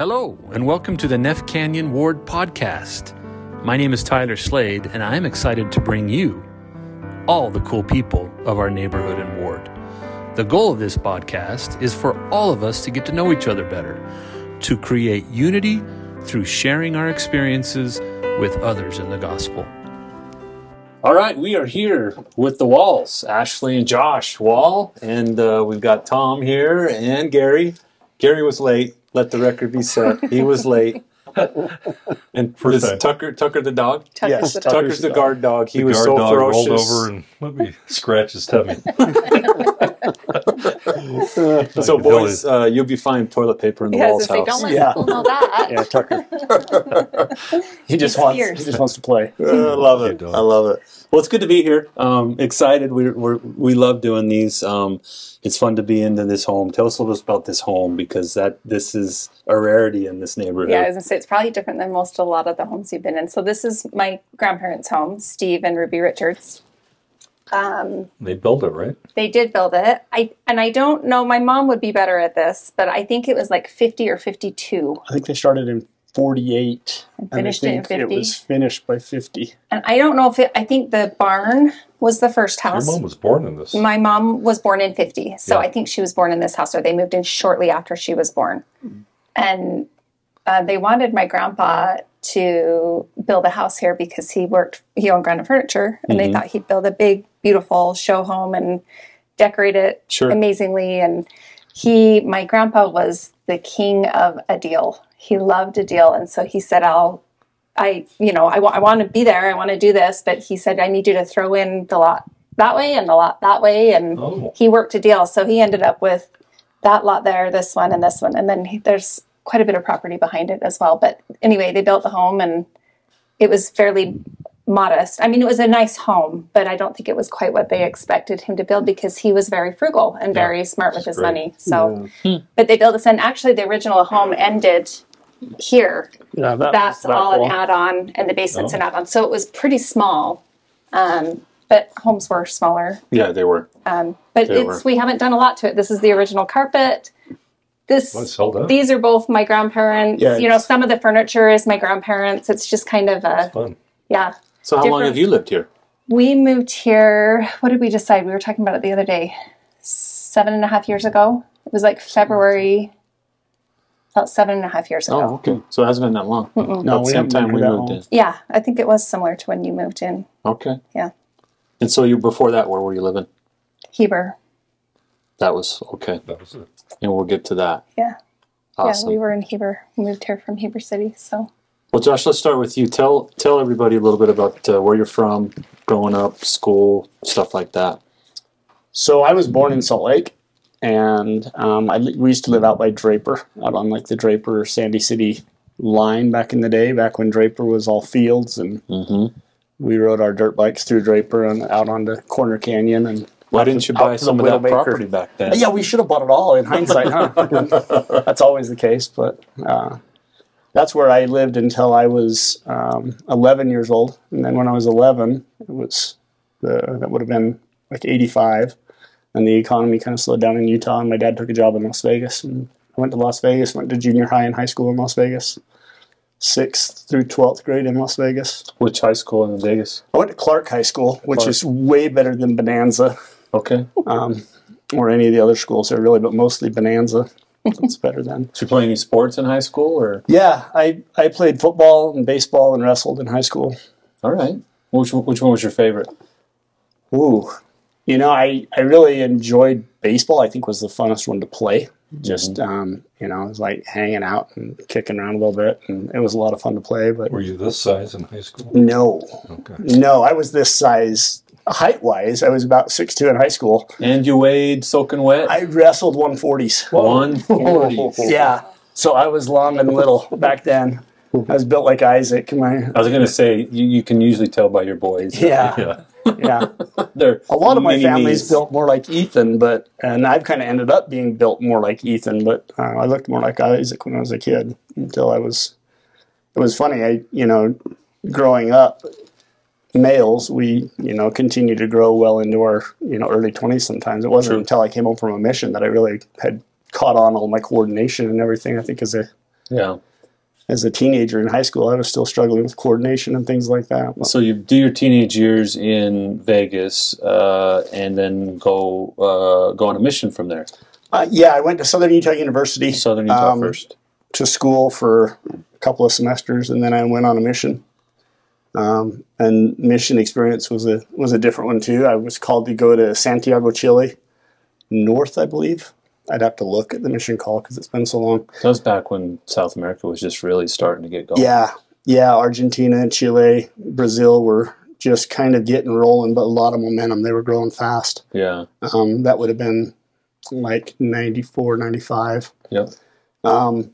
Hello, and welcome to the Neff Canyon Ward podcast. My name is Tyler Slade, and I'm excited to bring you all the cool people of our neighborhood and ward. The goal of this podcast is for all of us to get to know each other better, to create unity through sharing our experiences with others in the gospel. All right, we are here with the Walls, Ashley and Josh Wall, and uh, we've got Tom here and Gary. Gary was late. Let the record be set. He was late. and First this. Tucker, Tucker the dog. Tucker's Yes, the dog. Tucker's the guard dog. He The was guard so dog ferocious. rolled over and let me scratch his tummy. so, boys, uh, you'll be finding toilet paper in the Yes, Walls if they house. don't let Yeah. people know that. Yeah, Tucker. he just He's wants. fierce. He just wants to play. I love it. I love it. Well, it's good to be here. Um, excited. We we're, we love doing these. Um, it's fun to be into this home. Tell us a little bit about this home because that this is a rarity in this neighborhood. Yeah, I was gonna say it's probably different than most a lot of the homes you've been in. So this is my grandparents' home, Steve and Ruby Richards. Um, They built it, right? they did build it. I and I don't know. My mom would be better at this, but I think it was like fifty or fifty-two. I think they started in 48 and, finished I it in 50? it was finished by 50. And I don't know if it. I think the barn was the first Your house. mom was born in this. My mom was born in 50, so Yeah. I think she was born in this house, or they moved in shortly after she was born. And uh, they wanted my grandpa to build a house here because he worked, he owned Granite Furniture, and they mm-hmm. thought he'd build a big, beautiful show home and decorate it Sure. amazingly. And he, my grandpa, was the king of a deal. He loved a deal, and so he said, "I'll." I, you know, I, wa- I want to be there. I want to do this, but he said I need you to throw in the lot that way and the lot that way, and Oh. he worked a deal. So he ended up with that lot there, this one, and this one, and then he, there's quite a bit of property behind it as well. But anyway, they built the home, and it was fairly modest. I mean, it was a nice home, but I don't think it was quite what they expected him to build because he was very frugal and very smart with his great. money. So, but they built this, and actually, the original home ended here Yeah, that, that's that all wall. an add-on and the basement's Oh. an add-on so it was pretty small um, but homes were smaller Yeah, they were. um, but They it's were. we haven't done a lot to it this is the original carpet this Well, it's held these are both my grandparents Yeah, you know some of the furniture is my grandparents it's just kind of a Fun. yeah So, how long have you lived here? we moved here what did we decide we were talking about it the other day seven and a half years ago it was like february about seven and a half years ago Oh, okay. So it hasn't been that long. No, About we the same haven't time we moved long. in. yeah i think it was similar to when you moved in Okay. Yeah. And so you before that, where were you living? heber That was okay, That was it. And we'll get to that. Yeah. Awesome. Yeah, we were in Heber. Moved here from Heber City. So Well, Josh, let's start with you. Tell tell everybody a little bit about uh, where you're from, growing up, school, stuff like that. So I was born in Salt Lake, and um, I, li- we used to live out by Draper, out on like the Draper Sandy City line back in the day, back when Draper was all fields, and Mm-hmm. we rode our dirt bikes through Draper and out onto Corner Canyon. And Why didn't you buy some of that Widowmaker. property back then? yeah, we should have bought it all in hindsight, huh? That's always the case, but uh, that's where I lived until I was um, 11 years old, and then when I was 11, it was the that would have been like 85, and the economy kind of slowed down in Utah, and my dad took a job in Las Vegas, and I went to Las Vegas, went to junior high and high school in Las Vegas, sixth through 12th grade in Las Vegas. Which high school in Las Vegas? I went to Clark High School, which Clark. is way better than Bonanza Okay. um, or any of the other schools there, really, but mostly Bonanza. It's better than. Did you play any sports in high school, or Yeah, I, I played football and baseball and wrestled in high school. all right? Which one- which one was your favorite? Ooh, you know, I, I really enjoyed baseball. I think was the funnest one to play. Just um, you know, it was like hanging out and kicking around a little bit, and it was a lot of fun to play. But Were you this size in high school? no, Okay. no, I was this size height wise. I was about six two in high school. And you weighed soaking wet. I wrestled one forties. One forty. Yeah, so I was long and little back then. I was built like Isaac. My I was gonna say you, you can usually tell by your boys. yeah, Yeah. yeah. They're A lot of my family's built more like Ethan, but and I've kind of ended up being built more like Ethan, but uh, I looked more like Isaac when I was a kid until I was. It was funny, I you know, growing up, males we you know continue to grow well into our you know early twenties. Sometimes it wasn't True. until I came home from a mission that I really had caught on all my coordination and everything. I think as a Yeah. As a teenager in high school, I was still struggling with coordination and things like that. So you do your teenage years in Vegas, uh, and then go uh, go on a mission from there. Uh, yeah, I went to Southern Utah University Southern Utah Um, first. to school for a couple of semesters, and then I went on a mission. Um, and mission experience was a was a different one too. I was called to go to Santiago, Chile, north, I believe. I'd have to look at the mission call because it's been so long. That was back when South America was just really starting to get going. Yeah, yeah. Argentina, Chile, Brazil were just kind of getting rolling, but a lot of momentum. They were growing fast. Yeah. Um, that would have been like 94, 95. Yep. Um,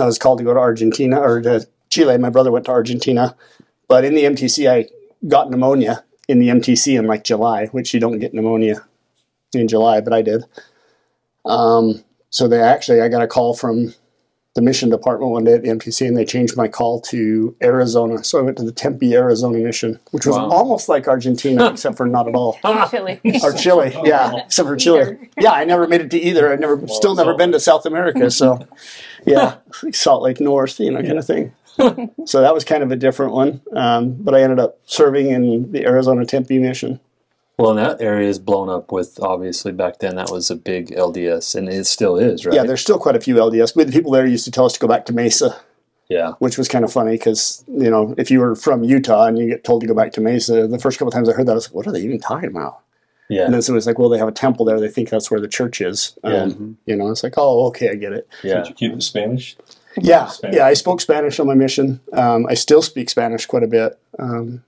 I was called to go to Argentina or to Chile. My brother went to Argentina, but in the MTC, I got pneumonia in the MTC in like July, which you don't get pneumonia in July, but I did. Um, so they actually, I got a call from the mission department one day at the MTC, and they changed my call to Arizona. So I went to the Tempe, Arizona mission, which was Wow. almost like Argentina, except for not at all. Chili. Or Chile, yeah, except for Chile. Yeah, I never made it to either. I've never, still never been to South America. So, yeah, Salt Lake North, you know, kind of thing. so that was kind of a different one. Um, but I ended up serving in the Arizona Tempe mission. Well, and that area is blown up with obviously back then that was a big LDS, and it still is, right? Yeah, there's still quite a few LDS. But the people there used to tell us to go back to Mesa, yeah. which was kind of funny because you know if you were from Utah and you get told to go back to Mesa, the first couple times I heard that I was like, what are they even talking about? Yeah. And then somebody's like, well, they have a temple there. They think that's where the church is. Um, You know, it's like, oh, okay, I get it. yeah. Did you keep it Spanish? Yeah, Spanish. yeah. I spoke Spanish on my mission. Um, I still speak Spanish quite a bit. Um,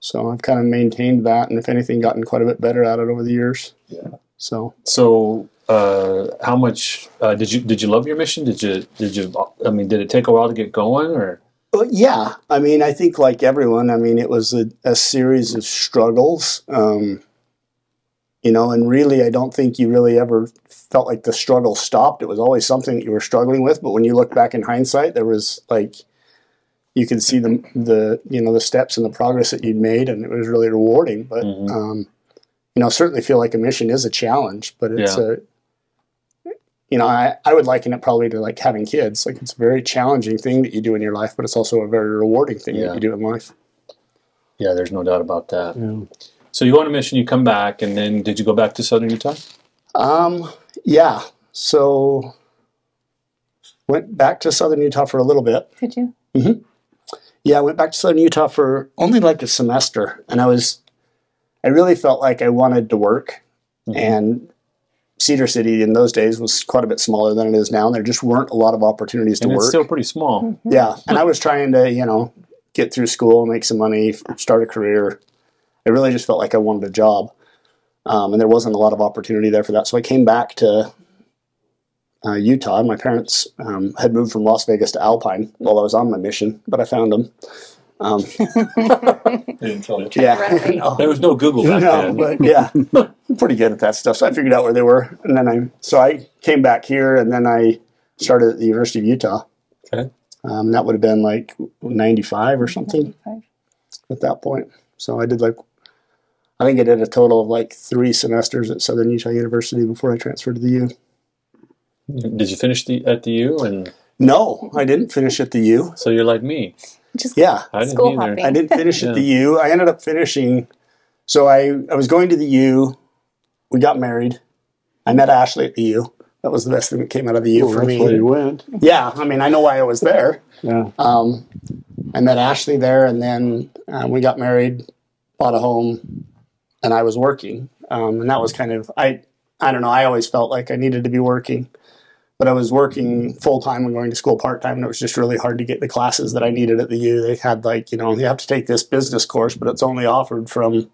so I've kind of maintained that, and if anything, gotten quite a bit better at it over the years. Yeah. So So, uh, how much uh, did you did you love your mission? Did you did you? I mean, did it take a while to get going, or Well, yeah, I mean, I think like everyone, I mean, it was a, a series of struggles. Um, you know, and really, I don't think you really ever felt like the struggle stopped. It was always something that you were struggling with. But when you look back in hindsight, there was like you could see the the you know the steps and the progress that you'd made, and it was really rewarding. But Mhm. um, you know, certainly feel like a mission is a challenge, but it's Yeah. a you know, I, I would liken it probably to like having kids. Like it's a very challenging thing that you do in your life, but it's also a very rewarding thing Yeah. that you do in life. yeah? There's no doubt about that. So you go on a mission, you come back, and then did you go back to Southern Utah? Um, yeah. So went back to Southern Utah for a little bit. Did you? Mm-hmm. Yeah, I went back to Southern Utah for only like a semester, and I was, I really felt like I wanted to work, and Cedar City in those days was quite a bit smaller than it is now, and there just weren't a lot of opportunities to And work. it's still pretty small. Yeah, and I was trying to, you know, get through school, make some money, start a career. I really just felt like I wanted a job, um, and there wasn't a lot of opportunity there for that. So I came back to uh, Utah. My parents um, had moved from Las Vegas to Alpine while I was on my mission, but I found them. Um, didn't tell you. yeah, Right. no, There was no Google back no, then. but yeah, I'm pretty good at that stuff. So I figured out where they were, and then I so I came back here, and then I started at the University of Utah. Okay. Um, that would have been like '95 or something. at that point. So I did like, I think I did a total of like three semesters at Southern Utah University before I transferred to the U. Did you finish the at the U? And No, I didn't finish at the U. so you're like me. Just Yeah, I didn't school either. hopping. I didn't finish Yeah. at the U. I ended up finishing. So I, I was going to the U. We got married. I met Ashley at the U. That was the best thing that came out of the U Well, for that's me. where you went. Yeah, I mean, I know why I was there. Yeah. Um, I met Ashley there, and then uh, we got married, bought a home, and I was working. Um, and that was kind of I I don't know. I always felt like I needed to be working, but I was working full time and going to school part time, and it was just really hard to get the classes that I needed at the U. They had like you know you have to take this business course, but it's only offered from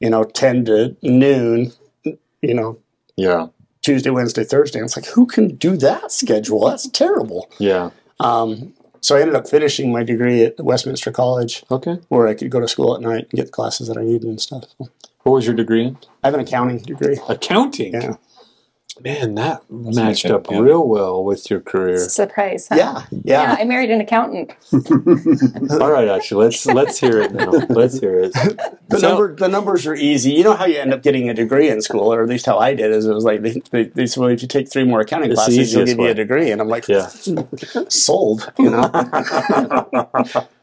you know ten to noon. You know Yeah. Tuesday, Wednesday, Thursday. And it's like who can do that schedule? That's terrible. Yeah. Um, so I ended up finishing my degree at Westminster College, Okay. where I could go to school at night and get the classes that I needed and stuff. What was your degree in? I have an accounting degree. Accounting. Yeah. Man, that That's matched up yeah. real well with your career. Surprise. huh? Yeah, Yeah, yeah. I married an accountant. All right, actually, let's let's hear it now. Let's hear it. The So- number the numbers are easy. You know how you end up getting a degree in school, or at least how I did. Is it was like they, they, they said, well, if you take three more accounting classes, you'll give you a degree. And I'm like, Yeah, sold. You know,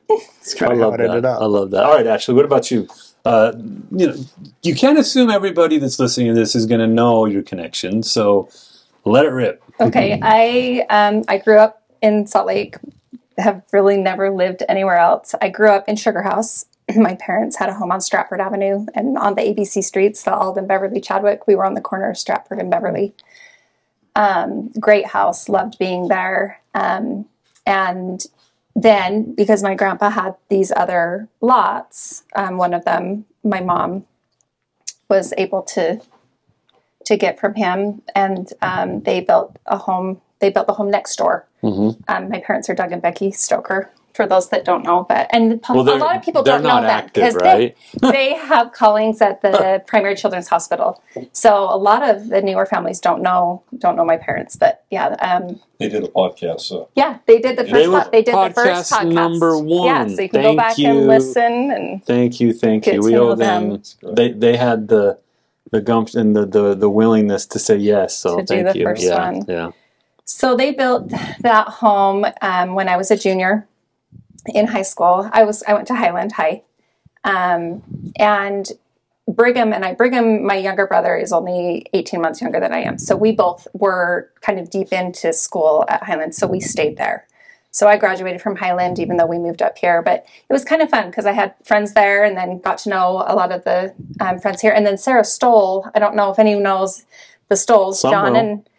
it's I of how love it that. ended I love that. All right, Ashley, what about you? Uh, you know, you can't assume everybody that's listening to this is going to know your connection. So let it rip. Okay, I um, I grew up in Salt Lake. Have really never lived anywhere else. I grew up in Sugar House. My parents had a home on Stratford Avenue and on the ABC streets, the Alden, Beverly, Chadwick. We were on the corner of Stratford and Beverly. Um, great house, loved being there. Um, and then because my grandpa had these other lots, um, one of them, my mom was able to to get from him, and um, they built a home. They built the home next door. Mhm. Um, my parents are Doug and Becky Stoker. For those that don't know, but and Well, a lot of people don't know that active, they, right? they have callings at the primary children's hospital. So a lot of the newer families don't know don't know my parents, but yeah, um, They did a podcast, so yeah, they did the first. They po- they did the first podcast podcast number one. Yeah, so you can Thank go back you. and listen and Thank you, thank you. We owe them. them. They they had the the gumption and the, the the willingness to say yes. So To do thank the you. first yeah, one. yeah. So they built that home um, when I was a junior in high school. I was I went to Highland High, um, and Brigham and I. Brigham, my younger brother, is only eighteen months younger than I am. So we both were kind of deep into school at Highland. So we stayed there. So I graduated from Highland, even though we moved up here. But it was kind of fun because I had friends there, and then got to know a lot of the um, friends here. And then Sarah Stoll. I don't know if anyone knows the Stolls. Some John will. and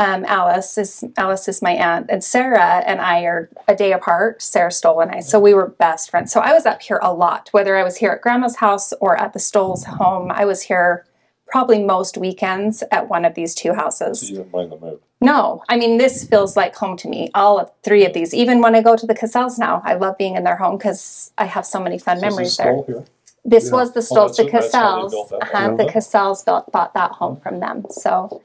um, Alice is Alice is my aunt, and Sarah and I are a day apart. Sarah Stoll and I, so we were best friends. So I was up here a lot, whether I was here at Grandma's house or at the Stolls' home. I was here probably most weekends at one of these two so houses. you didn't mind the move. No, I mean this feels like home to me. All of three of these, even when I go to the Cassells now, I love being in their home because I have so many fun this memories there. here? This Yeah. was the Oh, Stolls, the that's- that's Cassells. Uh-huh, the Cassells built, bought that home from them. So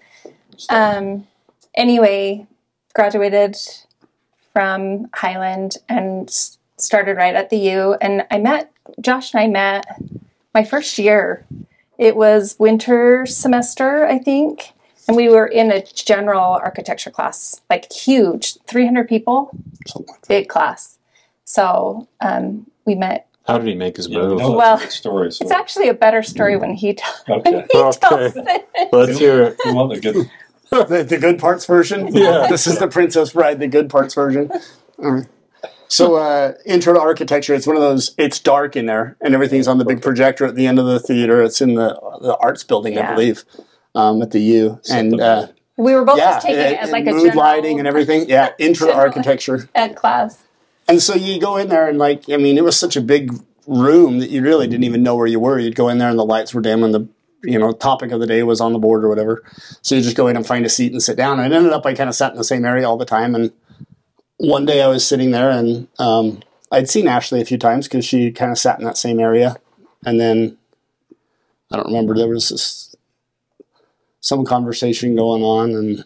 um, anyway, graduated from Highland and started right at the U. And I met Josh and I met my first year. It was winter semester, I think. And we were in a general architecture class, like huge, 300 people, Something like big class. So um, we met. How did he make his Yeah, move? know Well, that's story. So It's actually a better story when he, tells okay. he Okay. tells it. Let's hear it. We want the good. the, the good parts version. Yeah. this is the Princess Bride, the good parts version. Alright. So, uh, intro to architecture. It's one of those. It's dark in there, and everything's on the big projector at the end of the theater. It's in the the arts building, I believe, um, at the U. And uh, We were both yeah, just taking it and- as like and a mood general lighting and everything. Yeah, intro to architecture. ed class. And so you go in there and like, I mean, it was such a big room that you really didn't even know where you were. You'd go in there and the lights were dim and the you know topic of the day was on the board or whatever. So you just go in and find a seat and sit down. And it ended up I kind of sat in the same area all the time. And one day I was sitting there and um, I'd seen Ashley a few times because she kind of sat in that same area. And then I don't remember there was this some conversation going on and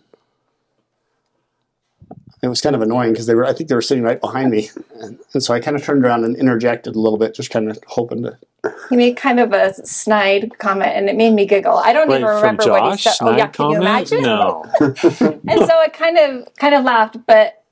it was kind of annoying because they were I think they were sitting right behind me and, and so I kind of turned around and interjected a little bit just kind of hoping to He made kind of a snide comment, and it made me giggle. I don't Wait, even from remember what he said. Oh yeah, Snide can you imagine? No. and so I kind of kind of laughed, but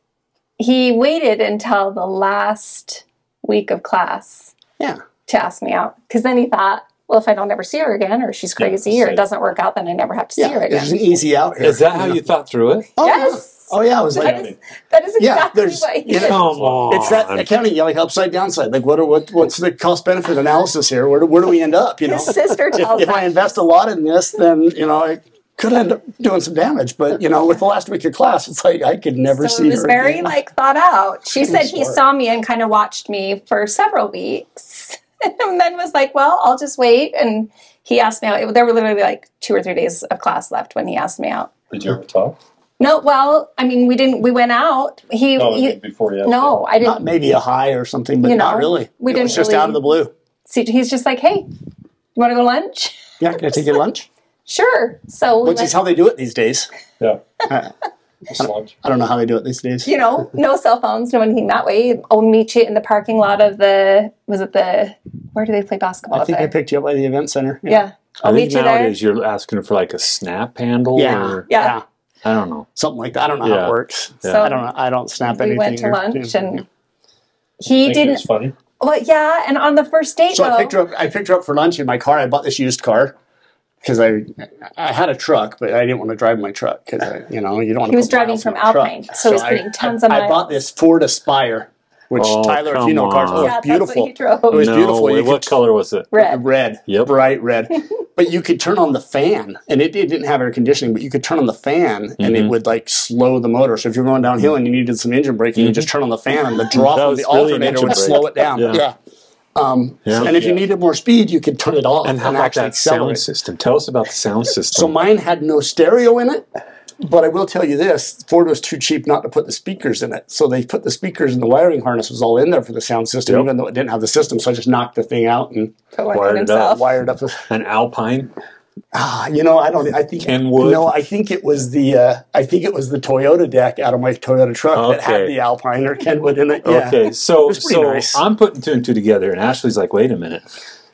he waited until the last week of class yeah to ask me out because then he thought, well, if I don't ever see her again, or she's Yeah, crazy, or it doesn't work out, then I never have to see her again. it's an easy out here Is that how you thought through it? oh, yes, yeah. Oh yeah I was like is that is Yeah, exactly there's- what he you did. know, Come on. it's that accounting yeah, like upside down side like what are, what what's the cost benefit analysis here where do, where do we end up you know His sister if, tells if I invest a lot in this then you know I could end up doing some damage but you know with the last week of class it's like I could never So see it was her very again. like thought out. She said he saw me and kind of watched me for several weeks, and then was like, "Well, I'll just wait." And he asked me out. It- there were literally like two or three days of class left when he asked me out. Did you ever talk? No, well, I mean, we didn't. We went out. He, oh, No, I he before you. asked no, I didn't. maybe a high or something but You not really we it didn't was just really- out of the blue See, he's just like, "Hey, you want to go lunch?" yeah can I take you to lunch Sure. So Which went- is how they do it these days. Yeah. Uh, I, Just lunch. I don't know how they do it these days. you know, no cell phones, no anything that way. I'll meet you in the parking lot of the was it the where do they play basketball? I think I picked you up by the event center. yeah. I I'll think meet you there. nowadays you're asking for like a snap handle Yeah. or Yeah. I don't know. Something like that. I don't know how it works. So I don't know. I don't snap we anything. went to or- lunch and he didn't was funny. well yeah, and on the first date So though I picked her up. I picked her up for lunch in my car. I bought this used car because I I had a truck, but I didn't want to drive my truck because you know you don't. Want He was driving from Alpine, so he was putting tons of I, I miles. bought this Ford Aspire, which Oh, Tyler, if you know cars, oh, yeah, it's beautiful. that's what he drove. It was no, beautiful. wait, what could- color was it? Red. Red, Yep. bright red. but you could turn on the fan, and it, it didn't have air conditioning, but you could turn on the fan, and it Mhm. would like slow the motor. So if you're going downhill and you needed some engine braking, you Mhm. just turn on the fan, and the drop That of was the really an alternator engine would brake. slow it down. Yeah. Yeah. Um, Yeah. And if you needed more speed, you could turn it off And how about actually that sound system? Tell us about the sound system. So mine had no stereo in it, but I will tell you this: Ford was too cheap not to put the speakers in it. So they put the speakers and the wiring harness was all in there for the sound system, Yep. even though it didn't have the system. So I just knocked the thing out and Put one in Wired it up. wired up. An Alpine. Ah, you know, I don't. I think Kenwood? No, I think it was the. Uh, I think it was the Toyota deck out of my Toyota truck that had the Alpine or Kenwood in it. Yeah. Okay, so was so nice. I'm putting two and two together, and Ashley's like, "Wait a minute,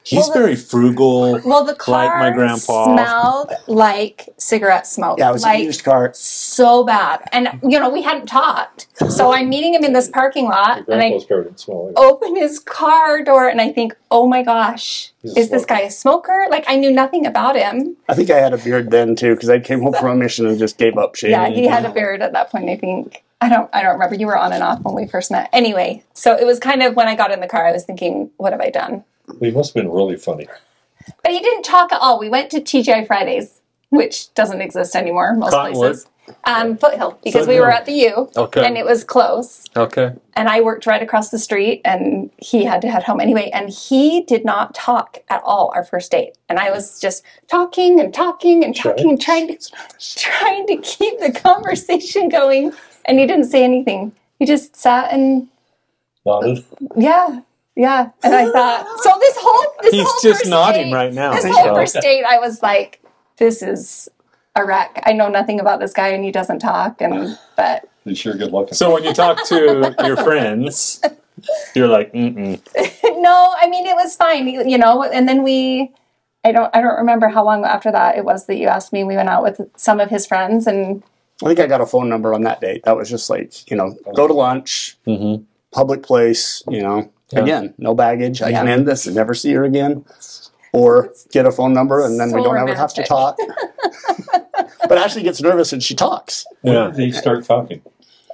he's Well, the- very frugal." Well, the car Like my grandpa. smelled like cigarette smoke. Yeah, it was like, a used car. so bad. And you know, we hadn't talked. So I'm meeting him in this parking lot Your and I grandpa's car didn't smell like open his car door and I think, oh my gosh, He's a is this guy a smoker? Like I knew nothing about him. I think I had a beard then too because I came home from a mission and just gave up shaving. Yeah, he had a beard at that point, I think. I don't I don't remember. You were on and off when we first met. Anyway, so it was kind of when I got in the car, I was thinking, what have I done? He must have been really funny. But he didn't talk at all. We went to TGI Fridays, which doesn't exist anymore most Cottonwood? places. Um, Foothill, because we were at the U Okay. and it was close. Okay. and I worked right across the street, and he had to head home anyway. And he did not talk at all our first date, and I was just talking and talking and talking, and trying to trying to keep the conversation going, and he didn't say anything. He just sat and Nodded. yeah, yeah. And I thought, so this whole this He's whole just first nodding date- right now. This So- whole first date, I was like, this is a wreck. I know nothing about this guy, and he doesn't talk, and but He's sure good looking. So when you talk to your friends, you're like, "Mm-mm." no, I mean it was fine, you you know. And then we, I don't, I don't remember how long after that it was that you asked me. We went out with some of his friends, and I think I got a phone number on that date. That was just like you know, go to lunch, Mhm. public place. You know, Yeah. again, no baggage. I can end this and never see her again, or get a phone number and then we don't ever have to talk. but Ashley gets nervous and she talks. When Yeah. they start talking?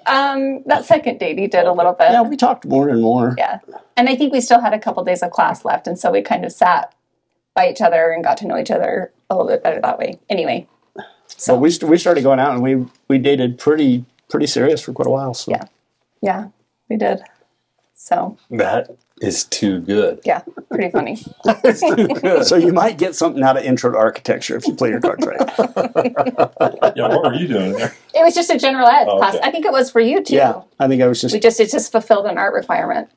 um, that second date he did a little bit, Yeah, we talked more and more. yeah. And I think we still had a couple days of class left, and so we kind of sat by each other and got to know each other a little bit better that way. Anyway, So we st- we started going out and we we dated pretty pretty serious for quite a while. So Yeah. yeah, we did. So that is too good. yeah, pretty funny. That's too good. so you might get something out of intro to architecture if you play your cards right. Yeah, what were you doing there? It was just a general ed Oh, class. okay. I think it was for you too. yeah, I think I was just we just it just fulfilled an art requirement.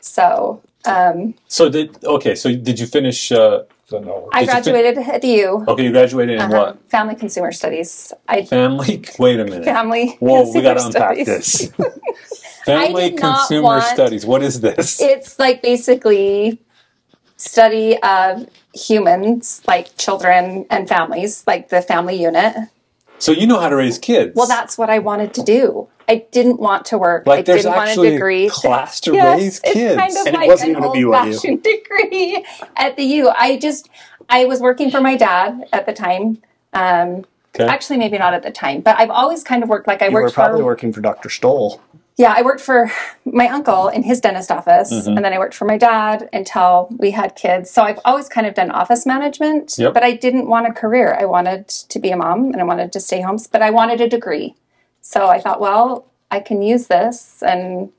So um, So did okay? So did you finish? Uh, So no. I Did you fin- graduated at the U. okay, you graduated in uh-huh, what? Family consumer studies. I Family. Wait a minute. family. Whoa, we consumer got to unpack studies. this. Family consumer want- studies. What is this? It's like basically study of humans, like children and families, like the family unit. So you know how to raise kids. Well, that's what I wanted to do. I didn't want to work. like I there's didn't want a actually degree. a class to yes, raise it's kids. kind of And it wasn't an gonna BYU. old-fashioned degree at the U. I just, I was working for my dad at the time. Um, Okay. Actually, maybe not at the time, but I've always kind of worked like I worked. you were probably for. working for Dr. Stoll. Yeah, I worked for my uncle in his dentist office, Mhm. and then I worked for my dad until we had kids. So I've always kind of done office management, Yep. but I didn't want a career. I wanted to be a mom and I wanted to stay home, but I wanted a degree. So I thought, well, I can use this and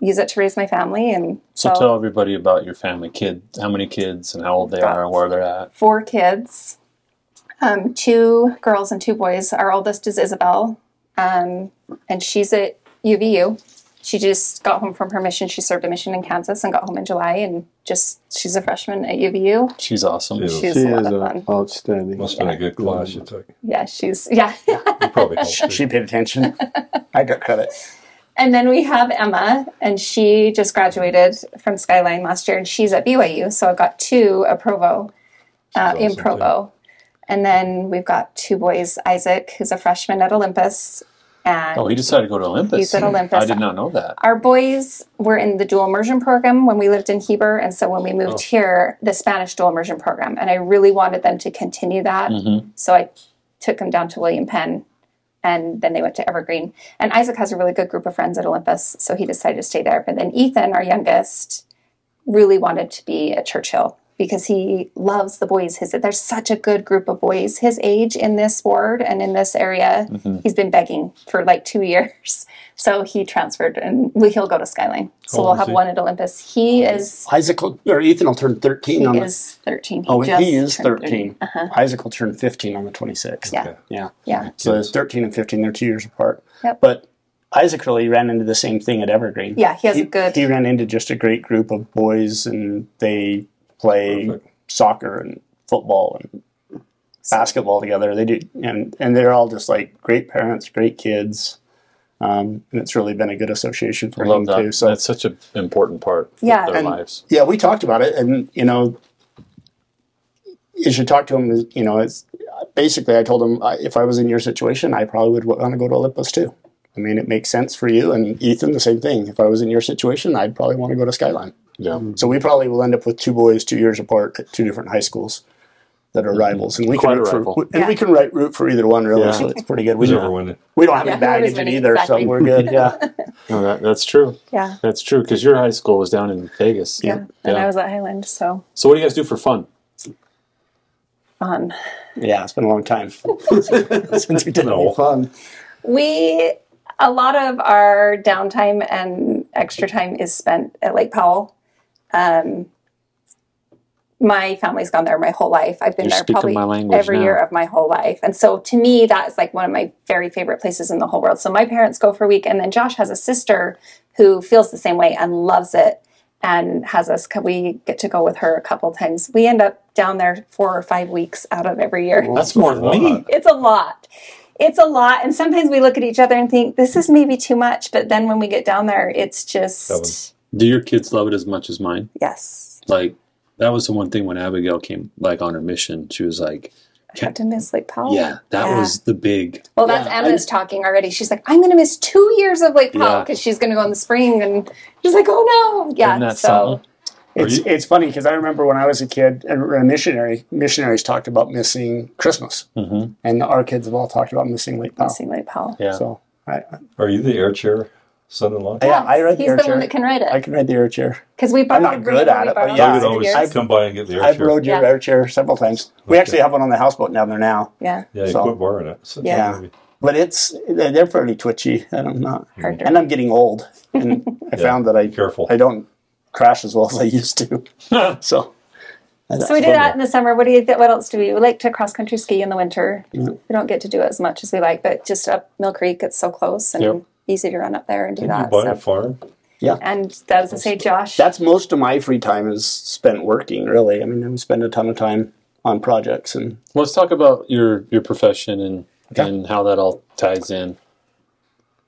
use it to raise my family. And so so, tell everybody about your family, kid, how many kids and how old they are and where they're at. four kids, um, two girls and two boys. Our oldest is Isabel, um, and she's at UVU. she just got home from her mission. She served a mission in Kansas and got home in July, and just she's a freshman at UVU. She's awesome. Yeah. She's She a lot is of uh, fun. outstanding. Must have been a good class you took. Yeah, she's yeah. You probably helped. She paid attention. I got credit. And then we have Emma, and she just graduated from Skyline last year, and she's at BYU. So I've got two at Provo, uh, She's in awesome, Provo. And then we've got two boys Isaac, who's a freshman at Olympus. And Oh, he decided to go to Olympus. He's at Olympus. I did not know that. our boys were in the dual immersion program when we lived in Heber. And so when we moved Oh. here, the Spanish dual immersion program. And I really wanted them to continue that. Mhm. So I took them down to William Penn and then they went to Evergreen. And Isaac has a really good group of friends at Olympus, so he decided to stay there. But then Ethan, our youngest, really wanted to be at Churchill because he loves the boys. His there's such a good group of boys his age in this ward and in this area. He's been begging for like two years. So he transferred and we, he'll go to Skyline. So How we'll have he? one at Olympus. He is Isaac or Ethan will turn 13 he on the. is 13. Oh, just he is turned 13. Uh-huh. Isaac will turn 15 on the 26th. Yeah. Okay. Yeah. Yeah. So there's 13 and 15, they're two years apart. Yep. But Isaac really ran into the same thing at Evergreen. Yeah, he has a good He ran into just a great group of boys, and they play Perfect. soccer and football and basketball together. They do, and and they're all just like great parents, great kids, um, and it's really been a good association for I love him that. too. So That's such an important part of Yeah. their And- lives. yeah, we talked about it, and you know, you should talk to him. You know, it's basically I told him I- if I was in your situation, I probably would want to go to Olympus too. I mean, it makes sense for you and Ethan. The same thing. If I was in your situation, I'd probably want to go to Skyline. Yeah. Um, so we probably will end up with two boys two years apart at two different high schools that are mm-hmm. rivals, and we Quite can root for, rival. and Yeah. we can write root for either one really. Yeah. So it's pretty good. We never ever don't, we don't have Yeah, any baggage in either, exactly. so we're good. Yeah. No, that, that's true. yeah. That's true because your high school was down in Vegas. Yeah. And Yeah. I was at Highland, so So what do you guys do for fun? fun. yeah, it's been a long time since we did No. any fun. We a lot of our downtime and extra time is spent at Lake Powell. Um, my family's gone there my whole life. I've been You're there probably my every now. year of my whole life, and so to me, that is like one of my very favorite places in the whole world. So my parents go for a week, and then Josh has a sister who feels the same way and loves it, and has us. We get to go with her a couple times. We end up down there four or five weeks out of every year. That's more than me. It's a lot. It's a lot. And sometimes we look at each other and think, this is maybe too much. But then when we get down there, it's just, Seven. Do your kids love it as much as mine? yes. Like that was the one thing when Abigail came like on her mission. She was like, I have to miss Lake Powell. "Yeah, that Yeah. was the big." Well, that's Yeah, Emma's talking already. She's like, I'm going to miss two years of Lake Powell Yeah. because she's going to go in the spring. And she's like, oh no. Yeah. Isn't that so, something? It's you- it's funny because I remember when I was a kid, and a missionary missionaries talked about missing Christmas, Mhm. and our kids have all talked about missing Lake Powell. missing Lake Powell. Yeah. So I, I- Are you the air chair son-in-law? yeah, I read the air. He's air the one that can ride it. I can ride the air chair. Because we I'm not good at it, but yeah. I it would for always years. come by and get the air I've chair. rode your Yeah. air chair several times. We actually have one on the houseboat down there now, Yeah. Yeah, you So- quit borrowing it. So Yeah. maybe- but it's they're they're fairly twitchy, and I'm not. Harder. And I'm getting old, and I Yeah. found that I Careful. I don't crash as well as I used to. so. So we do that in the summer. What do you? Th- what else do we? We like to cross country ski in the winter. Mm-hmm. We don't get to do it as much as we like, but just up Mill Creek, it's so close and Yep. Easy to run up there and do Did you that. buy so- a farm? Yeah. And that was to say, Josh. That's most of my free time is spent working. Really, I mean, I spend a ton of time on projects, and Let's talk about your your profession and Okay. and how that all ties in.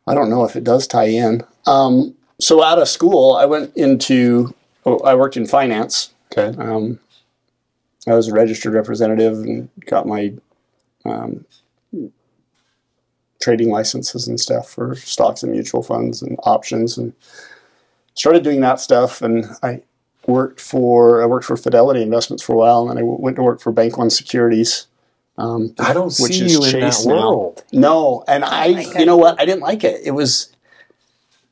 I don't know if it does tie in. Um, so out of school, I went into. Oh, I worked in finance. Okay. Um, I was a registered representative and got my um, trading licenses and stuff for stocks and mutual funds and options, and started doing that stuff. And I worked for I worked for Fidelity Investments for a while, and then I w- went to work for Bank One Securities. Um, I don't Which see is you in that Chase now. world. no, and I, like you know what? I didn't like it. It was.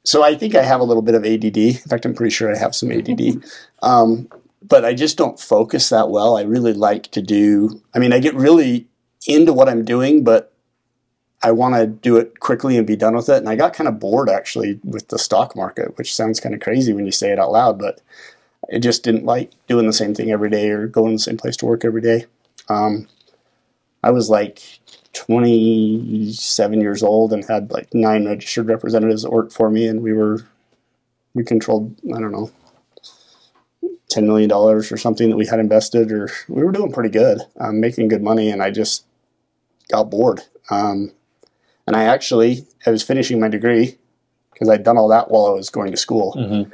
So I think I have a little bit of ADD. In fact, I'm pretty sure I have some ADD. um, but I just don't focus that well. I really like to do. I mean, I get really into what I'm doing, but I want to do it quickly and be done with it. And I got kind of bored actually with the stock market, which sounds kind of crazy when you say it out loud, but I just didn't like doing the same thing every day or going to the same place to work every day. Um, I was like 27 years old and had like nine registered representatives that worked for me, and we were we controlled I don't know ten million dollars or something that we had invested, or we were doing pretty good, um, making good money, and I just got bored. Um, and I actually I was finishing my degree because I'd done all that while I was going to school. Mhm.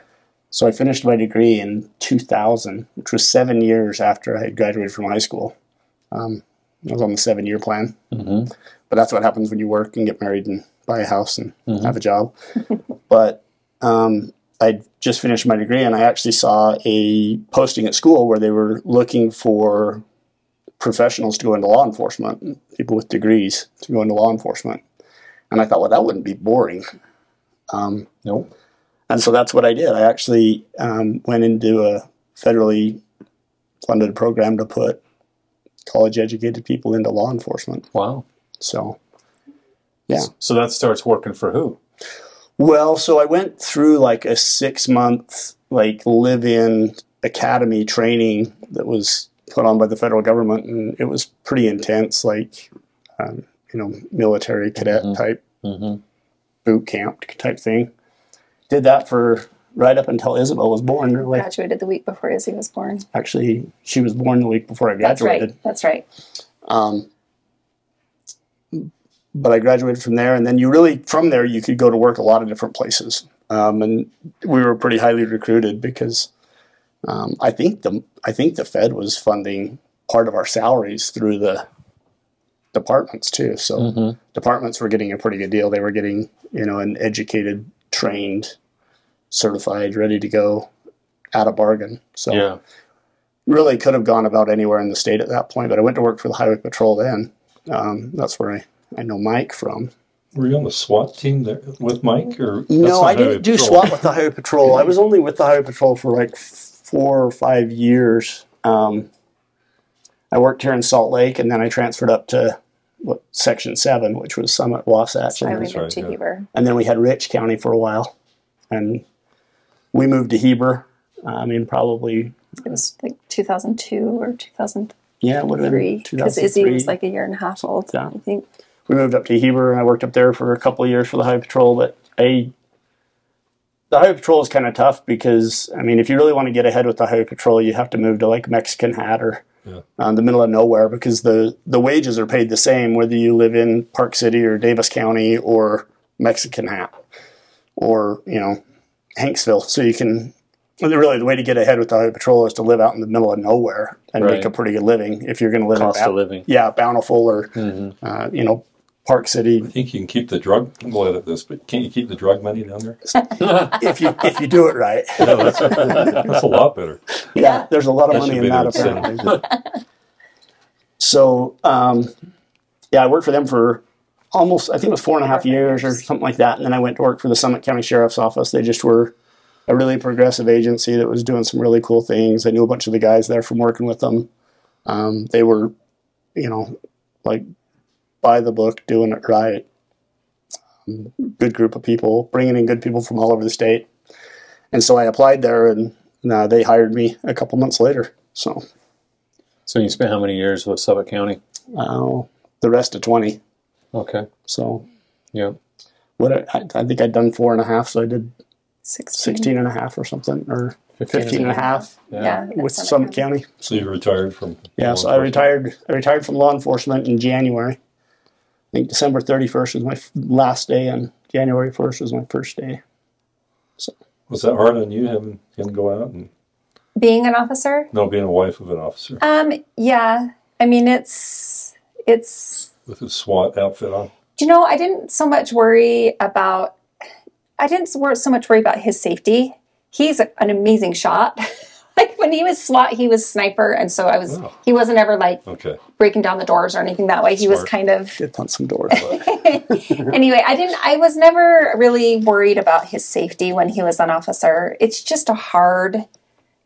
So I finished my degree in 2000, which was seven years after I had graduated from high school. Um, I was on the seven year plan. Mhm. But that's what happens when you work and get married and buy a house and have a job. but um, I just finished my degree and I actually saw a posting at school where they were looking for professionals to go into law enforcement, people with degrees to go into law enforcement. And I thought, well, that wouldn't be boring. Um, Nope. and so that's what I did. I actually um, went into a federally funded program to put college educated people into law enforcement. Wow. So, yeah. So that starts working for who? Well, so I went through like a six month like live in academy training that was put on by the federal government, and it was pretty intense, like um, you know military cadet Mhm. type Mm-hmm. boot camp type thing. Did that for right up until Isabel was born. Like Graduated the week before Izzy was born. actually, she was born the week before I graduated. That's graduated. right. That's right. Um, but I graduated from there, and then you really from there you could go to work a lot of different places, um, and we were pretty highly recruited because um, I think the I think the Fed was funding part of our salaries through the departments too. So Mhm. departments were getting a pretty good deal. They were getting you know an educated, trained, certified, ready to go at a bargain. So Yeah. really could have gone about anywhere in the state at that point, but I went to work for the Highway Patrol then. Um, that's where I, I know Mike from. Were you on the SWAT team there with Mike, or no, I didn't do Patrol? SWAT with the Highway Patrol. I was only with the Highway Patrol for like four or five years. Um, I worked here in Salt Lake, and then I transferred up to what, Section Seven, which was Summit, Wasatch, I and, moved right, to yeah. Heber. and then we had Rich County for a while, and we moved to Heber. Uh, I mean, probably It was like 2002 or 2003 yeah, it would have been because Izzy was like a year and a half old. Yeah. I think. we moved up to Heber and I worked up there for a couple of years for the Highway Patrol. But I, the Highway Patrol is kind of tough because I mean, if you really want to get ahead with the Highway Patrol, you have to move to like Mexican Hat or Yeah. uh, the middle of nowhere because the the wages are paid the same whether you live in Park City or Davis County or Mexican Hat or you know Hanksville. So you can. Really, the way to get ahead with the Highway Patrol is to live out in the middle of nowhere and Right. make a pretty good living. If you're going to live Cost in of Boun- living. yeah, Bountiful or Mhm. uh, you know Park City, I think you can keep the drug. I'm glad at this, but can't you keep the drug money down there? if you if you do it right. Yeah, that's, that's a lot better. Yeah, there's a lot of That money in that apparently. so um, yeah, I worked for them for almost I think it was four and a half years or something like that, and then I went to work for the Summit County Sheriff's Office. They just were a really progressive agency that was doing some really cool things. I knew a bunch of the guys there from working with them. Um, they were, you know, like by the book, doing it right. Um, good group of people, bringing in good people from all over the state. And so I applied there, and uh, they hired me a couple months later. So So you spent how many years with Suffolk County? uh, the rest of 20. Okay. So Yeah. what I, I think I'd done four and a half, so I did 16. 16 and a half or something, or 15 15 and a half Yeah. with Summit County. So you retired from. Yeah, law so I retired. I retired from law enforcement in January. I think December 31st was my last day, and January 1st was my first day. Was that hard on you having him go out and Being an officer? no being a wife of an officer Um, yeah. I mean, it's it's with his SWAT outfit on? you know, I didn't so much worry about I didn't wor- so much worry about his safety. He's a, an amazing shot. like when he was SWAT, he was sniper, and so I was. Wow. He wasn't ever like Okay. breaking down the doors or anything that way. He was kind of Did punch some doors. anyway. I didn't. I was never really worried about his safety when he was an officer. It's just a hard.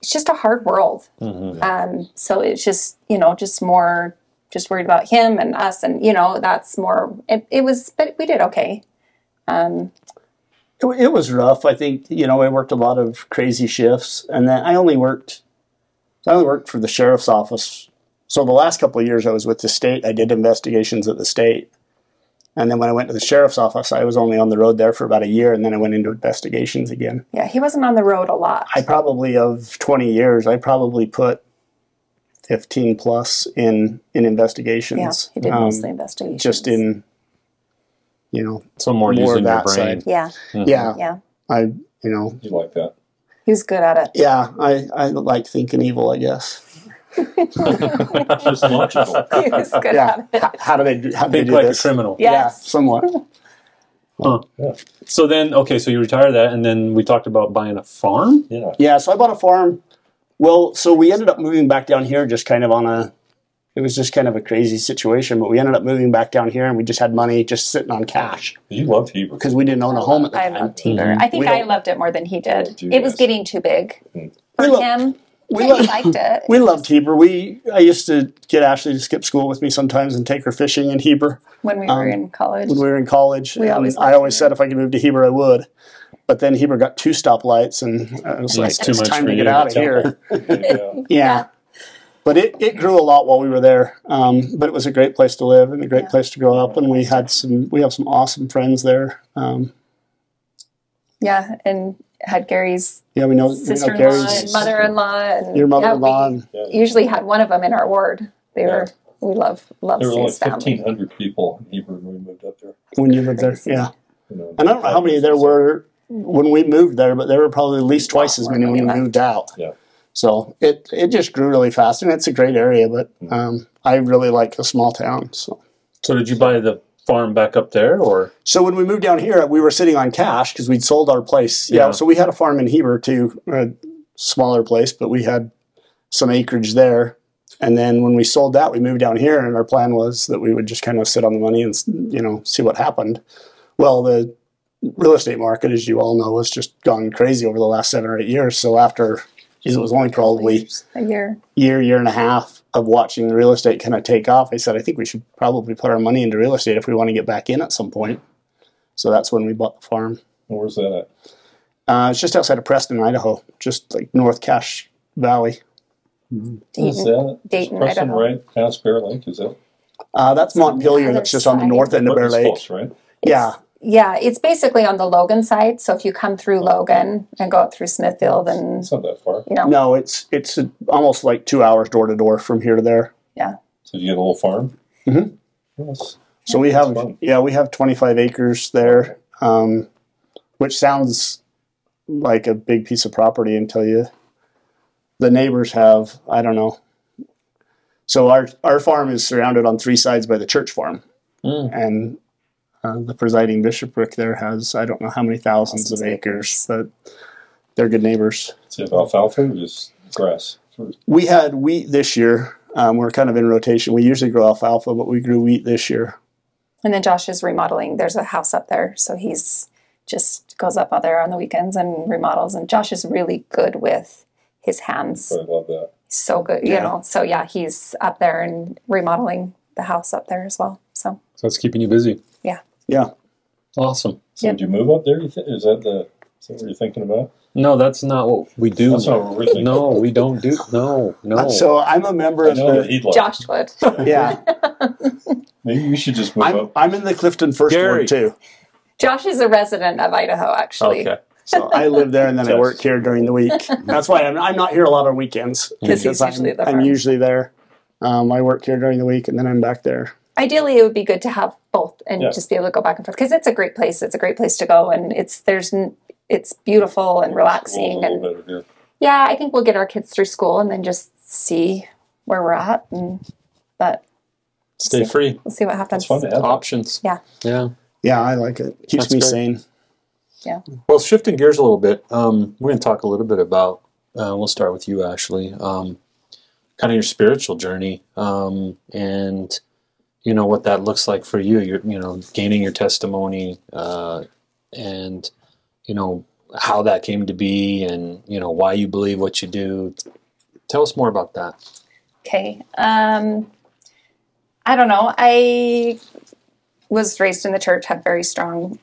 It's just a hard world. Um, so it's just you know just more just worried about him and us and you know that's more. It, it was, but we did okay. Um, it, it was rough. I think you know I worked a lot of crazy shifts, and then I only worked. I only worked for the sheriff's office. So the last couple of years I was with the state, I did investigations at the state, And then when I went to the sheriff's office, I was only on the road there for about a year, and then I went into investigations again. Yeah, he wasn't on the road a lot. I probably of 20 years, I probably put 15 plus in in investigations. yeah, he did Um, mostly investigations. just in, you know, So more, More using your that brain. side. Yeah, mm-hmm. yeah, yeah. I, you know, You like that? He was good at it. yeah, I, I like thinking evil, I guess. Just logical. He was good Yeah. at it. How, how do they do, how do they Think do like this? a criminal. Yeah, Yes. somewhat. So then, okay, so you retire that, and then we talked about buying a farm. Yeah. Yeah, so I bought a farm. Well, so we ended up moving back down here just kind of on a it was just kind of a crazy situation, but we ended up moving back down here and we just had money just sitting on cash You loved Heber. because we didn't own a home at the I time. loved Heber. Mhm. I think We I loved it more than he did. do, It was getting too big Mm. for We lo- him. we Yeah, lo- liked it. We loved Heber. We I used to get Ashley to skip school with me sometimes and take her fishing in Heber when we were um, in college. when we were in college. We always I always Heber. said if I could move to Heber, I would. But then Heber got two stoplights, and I was like, It's too it's much time to get out of here. Yeah. Yeah. But it, it grew a lot while we were there. Um, but it was a great place to live and a great Yeah. place to grow up. And we had some we have some awesome friends there. Um, yeah, and had Gary's yeah, we know, sister-in-law Gary's and mother-in-law, and your mother-in-law. Yeah, and, Yeah. usually had one of them in our ward. They Yeah. were we love love There were only his family. fifteen hundred people in Heber when we moved up there. when you lived there, yeah. You know, And I don't know how many there were when we moved there, but there were probably at least twice as many when when we we moved out. Yeah. So it it just grew really fast, and it's a great area. But um, I really like the small town. So. So did you buy the farm back up there, or So when we moved down here, we were sitting on cash because we'd sold our place. Yeah. Yeah. So we had a farm in Heber too, a smaller place, but we had some acreage there. And then when we sold that, we moved down here, and our plan was that we would just kind of sit on the money and you know see what happened. Well, the real estate market, as you all know, has just gone crazy over the last seven or eight years. So after, it was only probably a year. year, year and a half of watching real estate kind of take off, I said, I think we should probably put our money into real estate if we want to get back in at some point. So that's when we bought the farm. Where's that at? Uh, it's just outside of Preston, Idaho, just like North Cache Valley. Is that Dayton, Preston Idaho. right past Bear Lake? Is that Uh, that's It's Montpelier. other That's just on the north end of Bear Lake. close, right? Yeah, Yeah, it's basically on the Logan side. So if you come through Logan and go up through Smithfield, and It's not that far. you know, no, it's it's almost like two hours door to door from here to there. Yeah. So you get a little farm. Mm-hmm. Yes. So we have fun. yeah we have 25 acres there, um, which sounds like a big piece of property until you the neighbors have I don't know. So our our farm is surrounded on three sides by the church farm, Mm. and uh, the presiding bishopric there has I don't know how many thousands of Thousands of acres, but they're good neighbors. Is it alfalfa or just grass? We had wheat this year. Um, we're kind of in rotation. We usually grow alfalfa, but we grew wheat this year. and then Josh is remodeling. There's a house up there, so he's just goes up out there on the weekends and remodels. And Josh is really good with his hands. I love that. so good, you Yeah. know. So yeah, he's up there and remodeling the house up there as well. So so it's keeping you busy? Yeah. Yeah. Awesome. So Yep. would you move up there? You th- is that the is that what you're thinking about? No, that's not what we do. That's not what we're thinking. no, we don't do. No, no. So I'm a member I of know the he'd like. Josh would. yeah. Maybe you should just move I'm up. I'm in the Clifton First Gary. Ward too. Josh is a resident of Idaho, actually, okay. So I live there and then I work here during the week. That's why I'm, I'm not here a lot on weekends 'Cause he's I'm, usually at the I'm usually there. Um, I work here during the week and then I'm back there. Ideally, it would be good to have both and Yeah. just be able to go back and forth because it's a great place. It's a great place to go, and it's there's it's beautiful and relaxing. And better here. yeah, I think we'll get our kids through school and then just see where we're at. And but Stay free. we'll see what happens. Fun to have. Options. Yeah. Yeah. Yeah, I like it. Keeps That's me great. sane. Yeah well, shifting gears a little bit, um, we're going to talk a little bit about. Uh, we'll start with you, Ashley. Um, kind of your spiritual journey, um, and you know what that looks like for you. You're, you know, gaining your testimony, uh, and you know how that came to be, and you know why you believe what you do. Tell us more about that. Okay. Um, I don't know. I was raised in the church, had very strong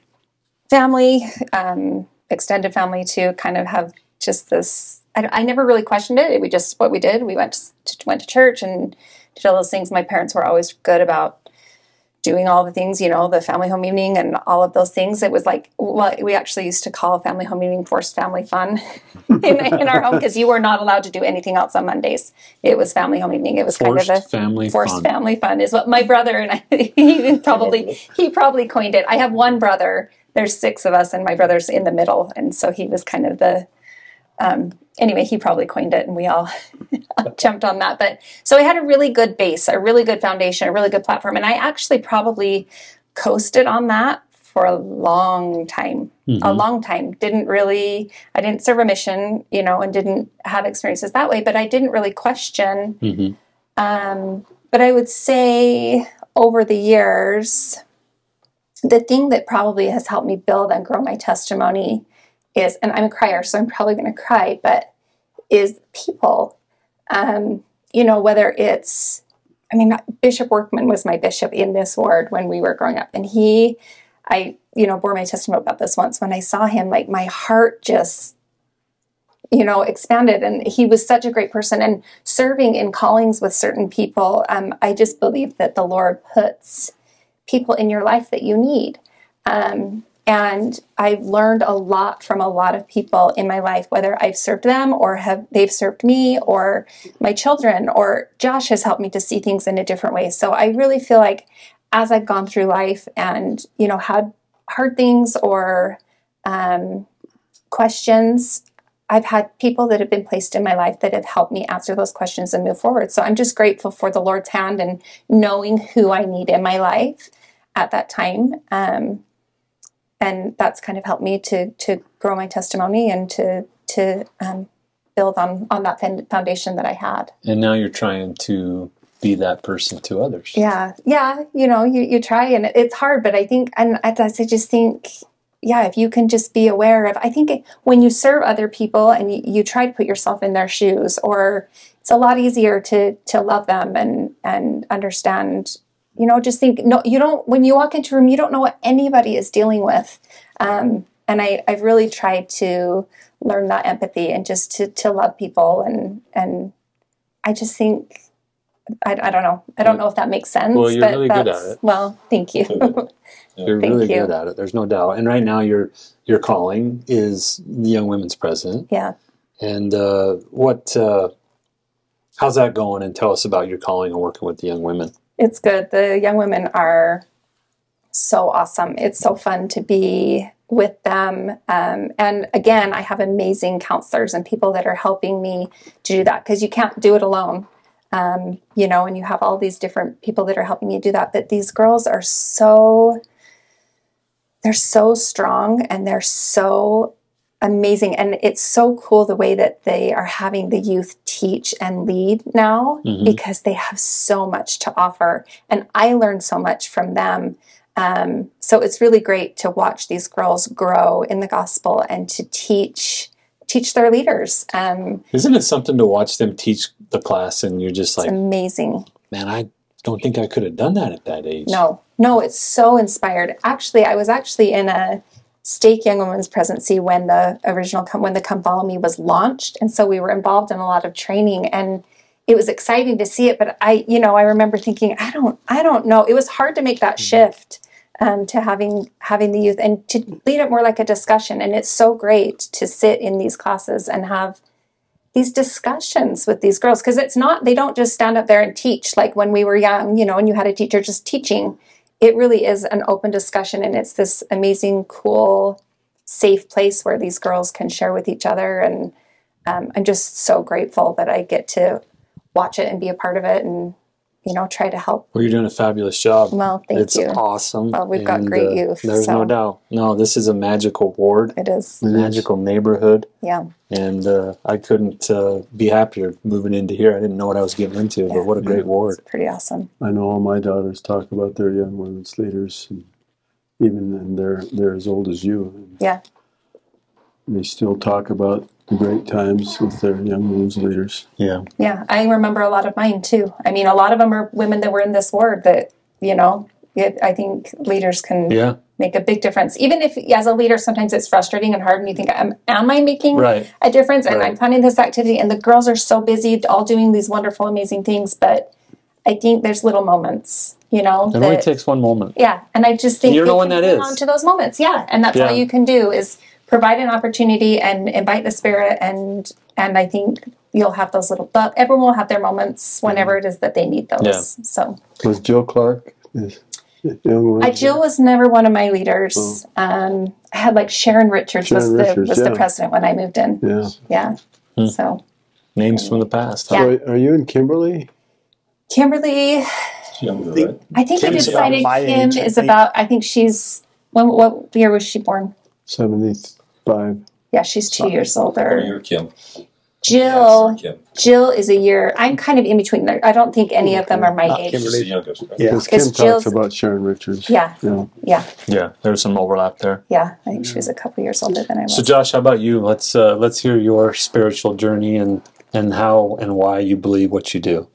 family, um, extended family too. Kind of have just this. I, I never really questioned it. We just what we did. We went to, went to church and did all those things. My parents were always good about doing all the things, you know, the family home evening and all of those things. It was like what we actually used to call family home evening forced family fun in, in our home because you were not allowed to do anything else on Mondays. It was family home evening. It was Forced kind of a family forced fun. family fun is what my brother and I he probably he probably coined it. I have one brother. There's six of us, and my brother's in the middle, and so he was kind of the. Um, anyway, he probably coined it, and we all jumped on that. But so I had a really good base, a really good foundation, a really good platform, and I actually probably coasted on that for a long time. A long time. Didn't really. I didn't serve a mission, you know, and didn't have experiences that way. But I didn't really question. Mhm. Um, but I would say over the years, the thing that probably has helped me build and grow my testimony is, and I'm a crier, so I'm probably going to cry, but is people. Um, you know, whether it's, I mean, Bishop Workman was my bishop in this ward when we were growing up, and he, I, you know, bore my testimony about this once when I saw him, like my heart just you know expanded and he was such a great person and serving in callings with certain people um, i just believe that the lord puts people in your life that you need um, and i've learned a lot from a lot of people in my life whether i've served them or have they've served me or my children or josh has helped me to see things in a different way so i really feel like as i've gone through life and you know had hard things or um, questions I've had people that have been placed in my life that have helped me answer those questions and move forward. So I'm just grateful for the Lord's hand and knowing who I need in my life at that time. Um, and that's kind of helped me to to grow my testimony and to to um, build on on that foundation that I had. And now you're trying to be that person to others. Yeah, yeah. You know, you you try and it's hard, but I think and I, just think yeah, if you can just be aware of, I think when you serve other people and you, you try to put yourself in their shoes, or it's a lot easier to to love them and and understand. You know, just think. No, you don't. When you walk into a room, you don't know what anybody is dealing with. Um, and I, I've really tried to learn that empathy and just to to love people and and I just think. I, I don't know. I don't know if that makes sense. Well, you're but really good at it. Well, thank you. You're Thank really you. good at it. There's no doubt. And right now, your your calling is the Young Women's President. yeah. And uh, what? Uh, how's that going? And tell us about your calling and working with the young women. It's good. The young women are so awesome. It's so fun to be with them. Um, and again, I have amazing counselors and people that are helping me to do that because you can't do it alone. Um, you know, and you have all these different people that are helping you do that. But these girls are so, they're so strong and they're so amazing. And it's so cool the way that they are having the youth teach and lead now Mhm. because they have so much to offer. And I learned so much from them. Um, so it's really great to watch these girls grow in the gospel and to teach teach their leaders. Um, Isn't it something to watch them teach the class and you're just like, amazing. man, I don't think I could have done that at that age. No, no, it's so inspired. Actually, I was actually in a stake young women's presidency when the original come when the come follow me was launched. And so we were involved in a lot of training and it was exciting to see it. But i you know i remember thinking i don't i don't know. It was hard to make that shift um, to having having the youth and to lead it more like a discussion. And it's so great to sit in these classes and have these discussions with these girls. Because it's not they don't just stand up there and teach. Like when we were young you know and you had a teacher just teaching it really is an open discussion and it's this amazing cool safe place where these girls can share with each other. And um, i'm just so grateful that i get to watch it and be a part of it and you know try to help Well, you're doing a fabulous job. well thank it's you awesome. Well, we've got great uh, youth, There's so- no doubt. No, this is a magical ward, it is a magical neighborhood, yeah and uh, I couldn't uh, be happier moving into here. I didn't know what I was getting into, Yeah. but what a great ward. it's pretty awesome I know all my daughters talk about their young women's leaders, and even and they're they're as old as you. Yeah they still talk about the great times with their young women's leaders. Yeah. Yeah, I remember a lot of mine too. I mean, a lot of them are women that were in this ward that, you know, it, I think leaders can Yeah. make a big difference. Even if, as a leader, sometimes it's frustrating and hard, and you think, am, am I making Right. a difference? And Right. I'm planning this activity, and the girls are so busy, all doing these wonderful, amazing things. But I think there's little moments, you know, It only takes one moment. yeah, and I just think You don't know they when can that hang is. On to those moments, yeah, and that's Yeah. all you can do is provide an opportunity and invite the spirit, and and I think you'll have those little. But everyone will have their moments whenever it is that they need those. Yeah. So Was Jill Clark is young? I, Jill was never one of my leaders. Um, I had like Sharon Richards was the Richards, was the president when I moved in. Yeah. Yeah. Hmm. So Names from the past. huh? Yeah. So are you in Kimberly? Kimberly, Younger. I think we Kim's about decided Kim age, is think. about. I think she's. When what year was she born? Seventy-five. Yeah, she's two years Or older. you're Kim. Jill. Yes, Kim. Jill is a year. I'm kind of in between. there. I don't think any of them are my Not age. Kimberly. She's the youngest. Yeah. Because Kim Is talks Jill's- about Sharon Richards. Yeah, Yeah. yeah, Yeah, there's some overlap there. yeah. I think she was a couple years older than I was. So, Josh, how about you? Let's uh, let's hear your spiritual journey and and how and why you believe what you do.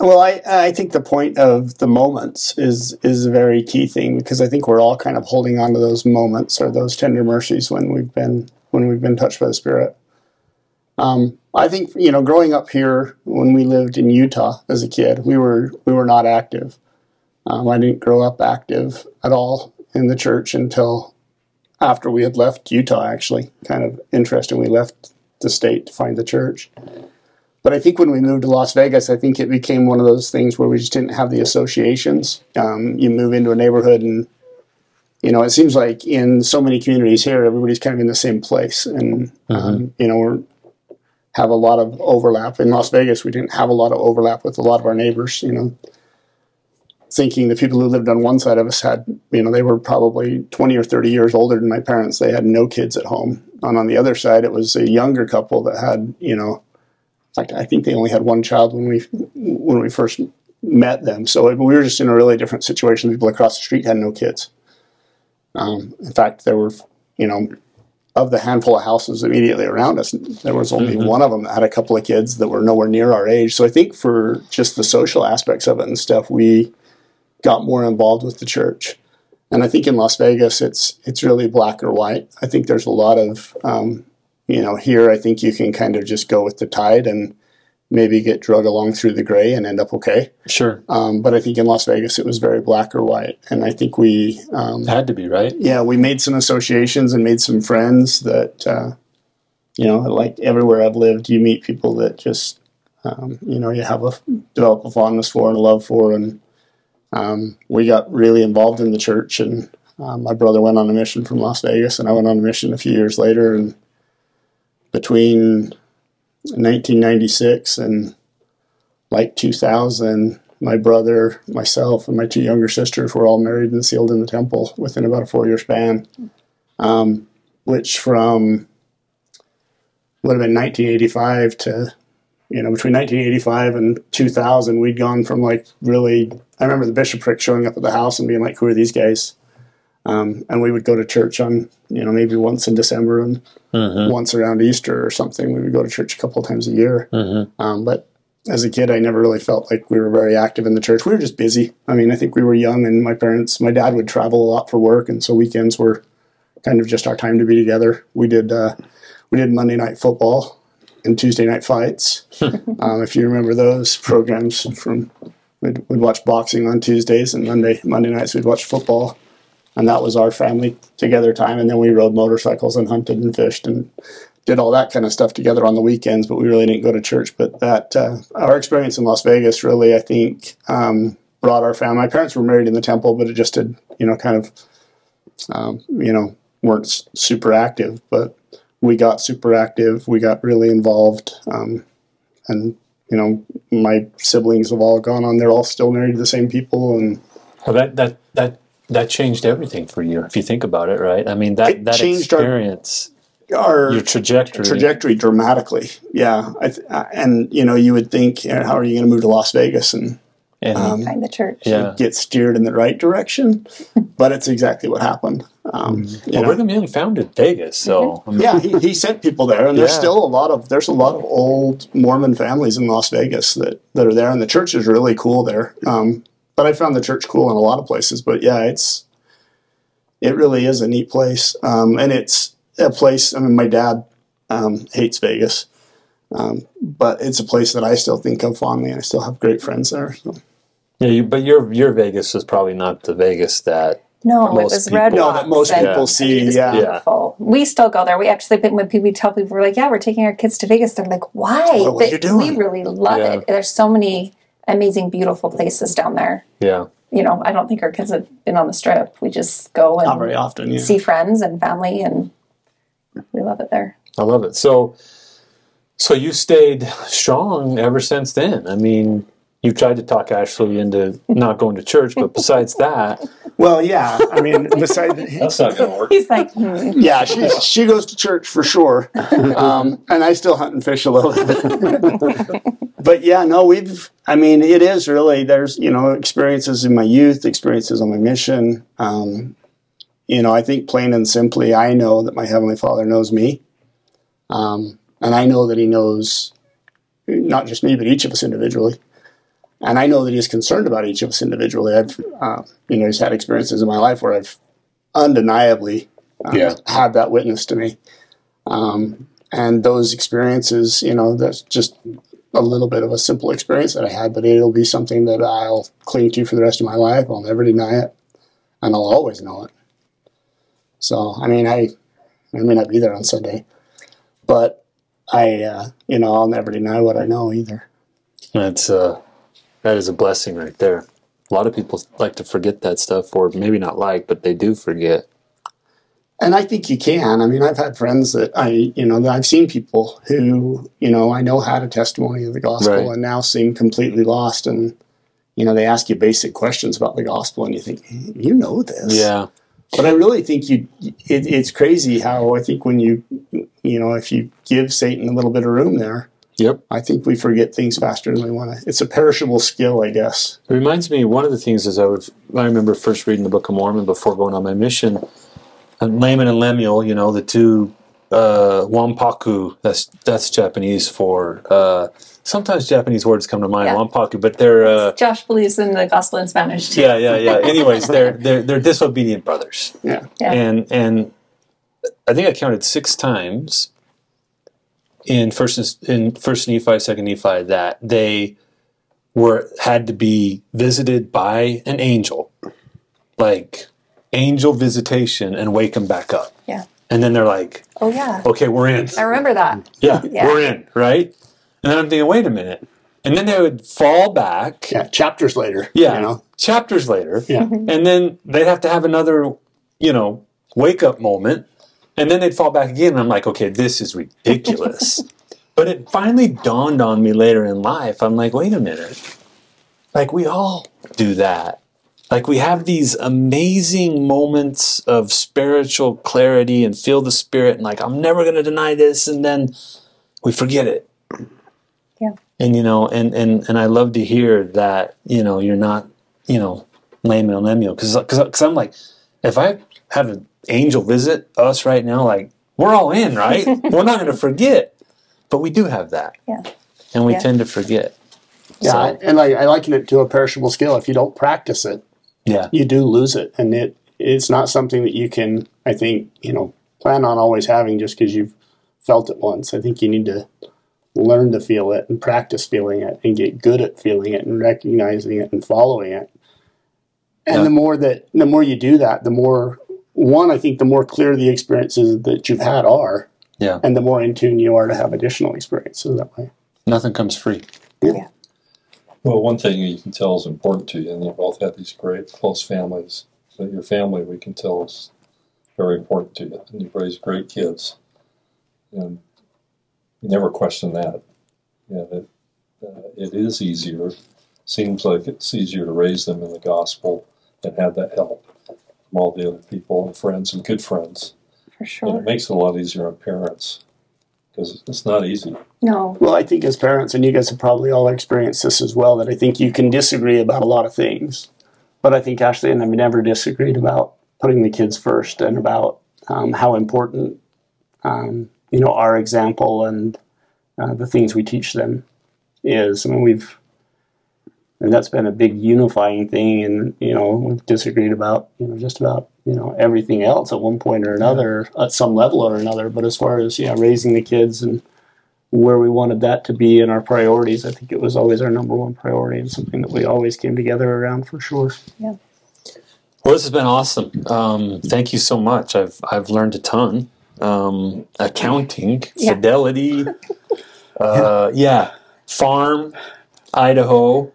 Well, I, I think the point of the moments is is a very key thing because I think we're all kind of holding on to those moments or those tender mercies when we've been when we've been touched by the Spirit. Um, I think you know, growing up here when we lived in Utah as a kid, we were we were not active. Um, I didn't grow up active at all in the church until after we had left Utah. Actually, kind of interesting. We left the state to find the church. But I think when we moved to Las Vegas, I think it became one of those things where we just didn't have the associations. Um, you move into a neighborhood, and you know it seems like in so many communities here, everybody's kind of in the same place, and um, you know we have a lot of overlap. In Las Vegas, we didn't have a lot of overlap with a lot of our neighbors. You know, thinking the people who lived on one side of us had, you know, they were probably 20 or 30 years older than my parents. They had no kids at home. And on the other side, it was a younger couple that had, you know, fact, I think they only had one child when we when we first met them. So we were just in a really different situation. People across the street had no kids. Um, in fact, there were, you know, of the handful of houses immediately around us, there was only one of them that had a couple of kids that were nowhere near our age. So I think for just the social aspects of it and stuff, we got more involved with the church. And I think in Las Vegas, it's it's really black or white. I think there's a lot of um, you know, here I think you can kind of just go with the tide and maybe get drug along through the gray and end up okay. Sure, Um, but I think in Las Vegas it was very black or white, and I think we, um, had to be right. yeah, we made some associations and made some friends that, uh, you know, like everywhere I've lived, you meet people that just, um, you know, you have a develop a fondness for and a love for, and um, we got really involved in the church, and um, my brother went on a mission from Las Vegas, and I went on a mission a few years later, and between 1996 and like 2000, my brother, myself, and my two younger sisters were all married and sealed in the temple within about a four year span. Um, which from would have been 1985 to, you know, between 1985 and 2000, we'd gone from like really, I remember the bishopric showing up at the house and being like, who are these guys? Um, and we would go to church on, you know, maybe once in December and once around Easter or something. We would go to church a couple of times a year. Um, but as a kid, I never really felt like we were very active in the church. We were just busy. I mean, I think we were young, and my parents, my dad would travel a lot for work, and so weekends were kind of just our time to be together. We did uh, we did Monday night football and Tuesday night fights. um, if you remember those programs from, we'd, we'd watch boxing on Tuesdays, and Monday Monday nights we'd watch football and that was our family together time. And then we rode motorcycles and hunted and fished and did all that kind of stuff together on the weekends. But we really didn't go to church. But that uh, our experience in Las Vegas really, I think, um, brought our family. My parents were married in the temple, but it just did, you know, kind of, um, you know, weren't super active. But we got super active. We got really involved, um, and you know, my siblings have all gone on. They're all still married to the same people, and Well, that that that that changed everything for you if you think about it, right? I mean that It that changed our- experience, our your trajectory. trajectory dramatically. Yeah, I th- uh, and you know, you would think, you know, how are you going to move to Las Vegas and and um, Find the church. yeah. get steered in the right direction? but it's exactly what happened. Um, you Well, know. Brigham Young founded Vegas, so I mean, yeah, he, he sent people there, and there's Yeah. still a lot of there's a lot of old Mormon families in Las Vegas that, that are there, and the church is really cool there. Um, but I found the church cool in a lot of places. But yeah, it's it really is a neat place, um, and it's a place. I mean, my dad um, hates Vegas, um, but it's a place that I still think of fondly, and I still have great friends there. So. Yeah, you, but your your Vegas was probably not the Vegas that. No, it Most was people- red No, that most and people see, It was yeah. We still go there. We actually, when people we tell people, we're like, yeah, we're taking our kids to Vegas. They're like, why? What- what are you doing? We really love Yeah. it. There's so many amazing, beautiful places down there. Yeah, You know, I don't think our kids have been on the strip. We just go and Not and very often. Yeah. see friends and family, and we love it there. I love it. So, so you stayed strong ever since then. I mean, you tried to talk Ashley into not going to church, but besides that, Well, yeah. I mean, besides, That's not going to work. He's like, hmm. yeah, she she goes to church for sure, um, and I still hunt and fish a little bit. but yeah, no, we've. I mean, it is really. There's you know experiences in my youth, experiences on my mission. Um, you know, I think plain and simply, I know that my heavenly Father knows me, um, and I know that He knows not just me, but each of us individually. And I know that he's concerned about each of us individually. I've, uh, you know, he's had experiences in my life where I've undeniably um, Yeah. had that witness to me. Um, and those experiences, you know, that's just a little bit of a simple experience that I had, but it'll be something that I'll cling to for the rest of my life. I'll never deny it, and I'll always know it. So, I mean, I, I may not be there on Sunday, but I, uh, you know, I'll never deny what I know either. that's uh, that is a blessing right there. A lot of people like to forget that stuff, or maybe not like, but they do forget. And I think you can. I mean, I've had friends that I, you know, that I've seen people who, you know, I know had a testimony of the gospel Right. and now seem completely lost. And, you know, they ask you basic questions about the gospel and you think, you know this. Yeah, But I really think you, it, it's crazy how I think when you, you know, if you give Satan a little bit of room there, yep. I think we forget things faster than we want to. It's a perishable skill, I guess. It reminds me, one of the things is I would, I remember first reading the Book of Mormon before going on my mission. And Laman and Lemuel, you know, the two uh, Wampaku, that's that's Japanese for. Uh, sometimes Japanese words come to mind, Yeah. Wampaku, but they're. Uh, Josh believes in the gospel in Spanish too. yeah, yeah, yeah. Anyways, they're they're they're disobedient brothers, Yeah. Yeah. and and I think I counted six times in first in First Nephi, Second Nephi that they were had to be visited by an angel, like angel visitation, and wake them back up. Yeah. And then they're like, Oh yeah. "Okay, we're in. I remember that. Yeah, Yeah. we're in." Right? And then I'm thinking, "Wait a minute." And then they would fall back. Yeah. Chapters later. Yeah. You know? Chapters later. Yeah. And then they'd have to have another, you know, wake up moment. And then they'd fall back again. And I'm like, okay, this is ridiculous. but it finally dawned on me later in life. I'm like, wait a minute. Like, we all do that. Like, we have these amazing moments of spiritual clarity and feel the spirit. And like, I'm never going to deny this. And then we forget it. Yeah. And, you know, and, and, and I love to hear that, you know, you're not, you know, Laman and Lemuel. Because cause, I'm like, if I have an angel visit us right now, like, we're all in, right? we're not going to forget. But we do have that. Yeah. And we Yeah. tend to forget. Yeah. So- and I, I liken it to a perishable skill. If you don't practice it, Yeah. you do lose it, and it it's not something that you can. I think you know plan on always having just because you've felt it once. I think you need to learn to feel it and practice feeling it and get good at feeling it and recognizing it and following it. And Yeah. the more that the more you do that, the more one I think the more clear the experiences that you've had are, Yeah. and the more in tune you are to have additional experiences that way. Nothing comes free. Yeah. Well, one thing you can tell is important to you, and you both have these great close families. So your family, we can tell, is very important to you, and you've raised great kids, and you never question that. Yeah, that uh, it is easier. Seems like it's easier to raise them in the gospel and have that help from all the other people and friends and good friends. For sure. And sure. it makes it a lot easier on parents because it's not easy. No. Well, I think as parents, and you guys have probably all experienced this as well, that I think you can disagree about a lot of things. But I think Ashley and I have never disagreed about putting the kids first and about um, how important, um, you know, our example and uh, the things we teach them is. I mean, we've, and that's been a big unifying thing. And, you know, we've disagreed about, you know, just about, you know, everything else at one point or another, at some level or another. But as far as, you know, raising the kids and, where we wanted that to be in our priorities. I think it was always our number one priority and something that we always came together around for sure. Yeah. Well, this has been awesome. Um, thank you so much. I've I've learned a ton. Um, accounting, Yeah. fidelity, uh, yeah, farm, Idaho,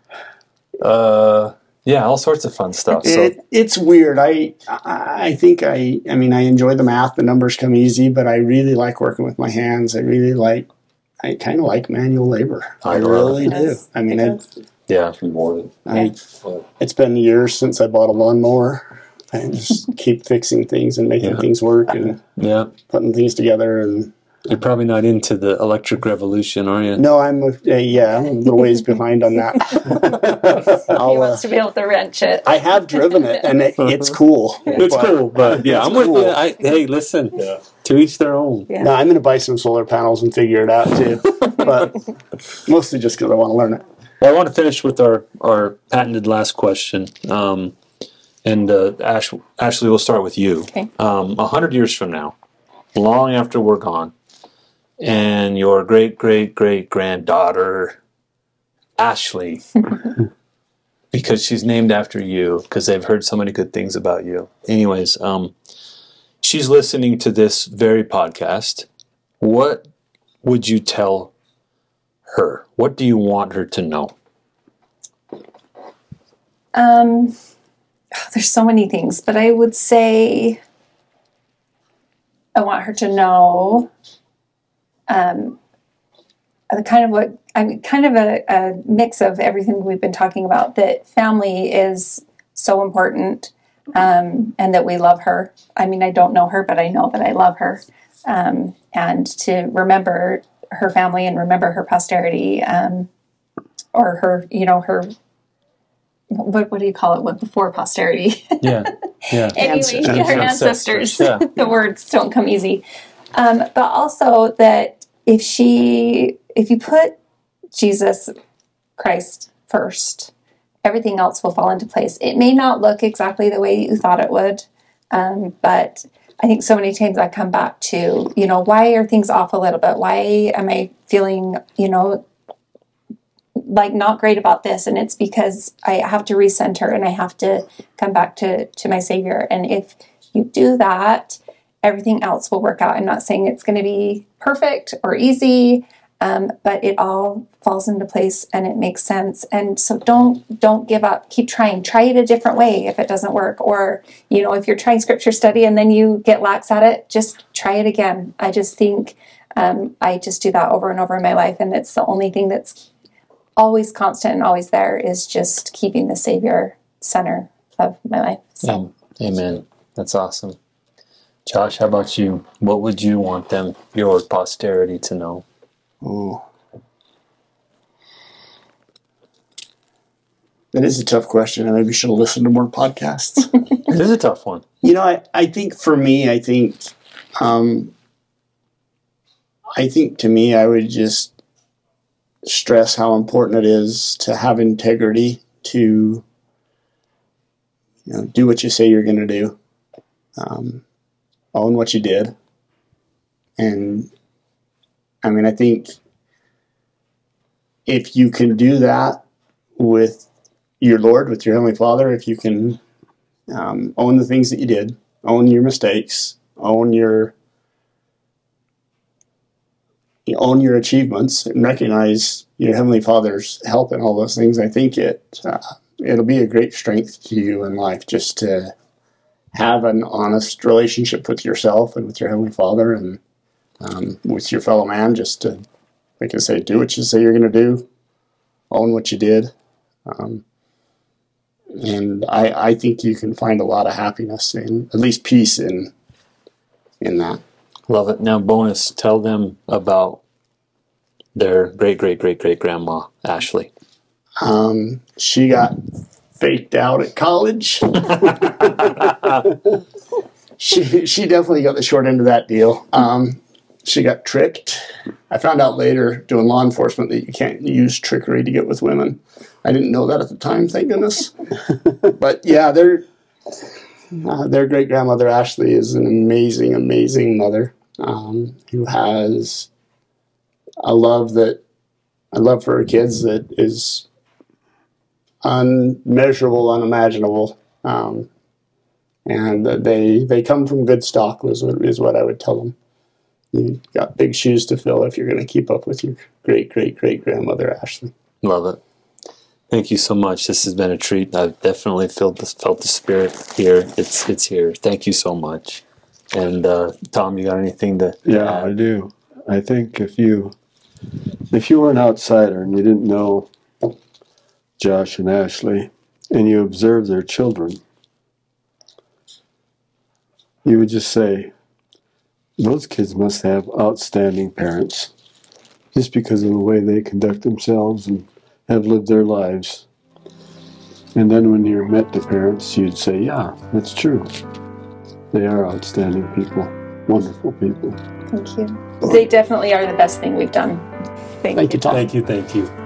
uh, yeah, all sorts of fun stuff. So It, it's weird. I I think I I mean I enjoy the math. The numbers come easy, but I really like working with my hands. I really like. I kind of like manual labor. I I, really it. do. Yes, I mean, it it, does. yeah, Rewarded. I, But it's been years since I bought a lawnmower. I just keep fixing things and making Yeah. things work and yeah. putting things together. And You're probably not into the electric revolution, are you? no, I'm uh, yeah, I'm a little ways behind on that. He I'll, uh, wants to be able to wrench it. I have driven it, and it, it's cool. It's But- cool, but yeah, I'm with cool. you. I, hey, listen, yeah, to each their own. Yeah. No, I'm going to buy some solar panels and figure it out too, but mostly just because I want to learn it. Well, I want to finish with our, our patented last question. Um, and uh, Ash, Ashley, we'll start with you. Okay. Um, a hundred years from now, long after we're gone, and your great great great granddaughter, Ashley, because she's named after you, because they've heard so many good things about you. Anyways, um, she's listening to this very podcast. What would you tell her? What do you want her to know? Um, there's so many things, but I would say I want her to know um, the kind of what I mean, kind of a, a mix of everything we've been talking about. That family is so important, um, and that we love her. I mean, I don't know her, but I know that I love her, um, and to remember her family and remember her posterity, um, or her, you know, her what, what do you call it? What before posterity? Yeah, yeah. anyway, Ancestors. her Ancestors, ancestors. yeah. the words don't come easy. Um, but also that if she, if you put Jesus Christ first, everything else will fall into place. It may not look exactly the way you thought it would, um, but I think so many times I come back to, you know, why are things off a little bit? Why am I feeling, you know, like not great about this and it's because i have to recenter and i have to come back to to my savior and if you do that everything else will work out. I'm not saying it's going to be perfect or easy um, but it all falls into place and it makes sense. And so don't don't give up. Keep trying. Try it a different way if it doesn't work. Or you know if you're trying scripture study and then you get lax at it just try it again. I just think um, i just do that over and over in my life. And it's the only thing that's always constant and always there is just keeping the Savior center of my life. So amen. That's awesome. Josh, how about you? What would you want them, your posterity, to know? Ooh. That is a tough question. I maybe should have listened to more podcasts. It is a tough one. you know, I, I think for me, I think, um, I think to me, I would just stress how important it is to have integrity, to you know, do what you say you're going to do, um, own what you did, and I mean, I think if you can do that with your Lord, with your Heavenly Father, if you can um, own the things that you did, own your mistakes, own your own your achievements, and recognize your Heavenly Father's help in all those things. I think it uh, it'll be a great strength to you in life just to have an honest relationship with yourself and with your Heavenly Father and um, with your fellow man. Just to, like I say, do what you say you're going to do, own what you did. Um, and I, I think you can find a lot of happiness and at least peace in in that. Love it. Now, bonus, tell them about their great, great, great, great grandma, Ashley. Um, she got faked out at college. she she definitely got the short end of that deal. Um, she got tricked. I found out later doing law enforcement that you can't use trickery to get with women. I didn't know that at the time, thank goodness. but yeah, their uh, their great grandmother Ashley is an amazing, amazing mother um, who has a love that a love for her kids that is unmeasurable, unimaginable. Um, and they they come from good stock is what, is what I would tell them. You got big shoes to fill if you're going to keep up with your great great great grandmother Ashley. Love it. Thank you so much. This has been a treat. I've definitely felt the, felt the spirit here. It's it's here. Thank you so much. And uh, Tom, you got anything to? to Yeah, I do. I think if you if you were an outsider and you didn't know Josh and Ashley and you observe their children, you would just say, those kids must have outstanding parents just because of the way they conduct themselves and have lived their lives. And then when you met the parents, you'd say, yeah, that's true. They are outstanding people, wonderful people. Thank you. They definitely are the best thing we've done. Thank, Thank you, Tom. Thank you. Thank you.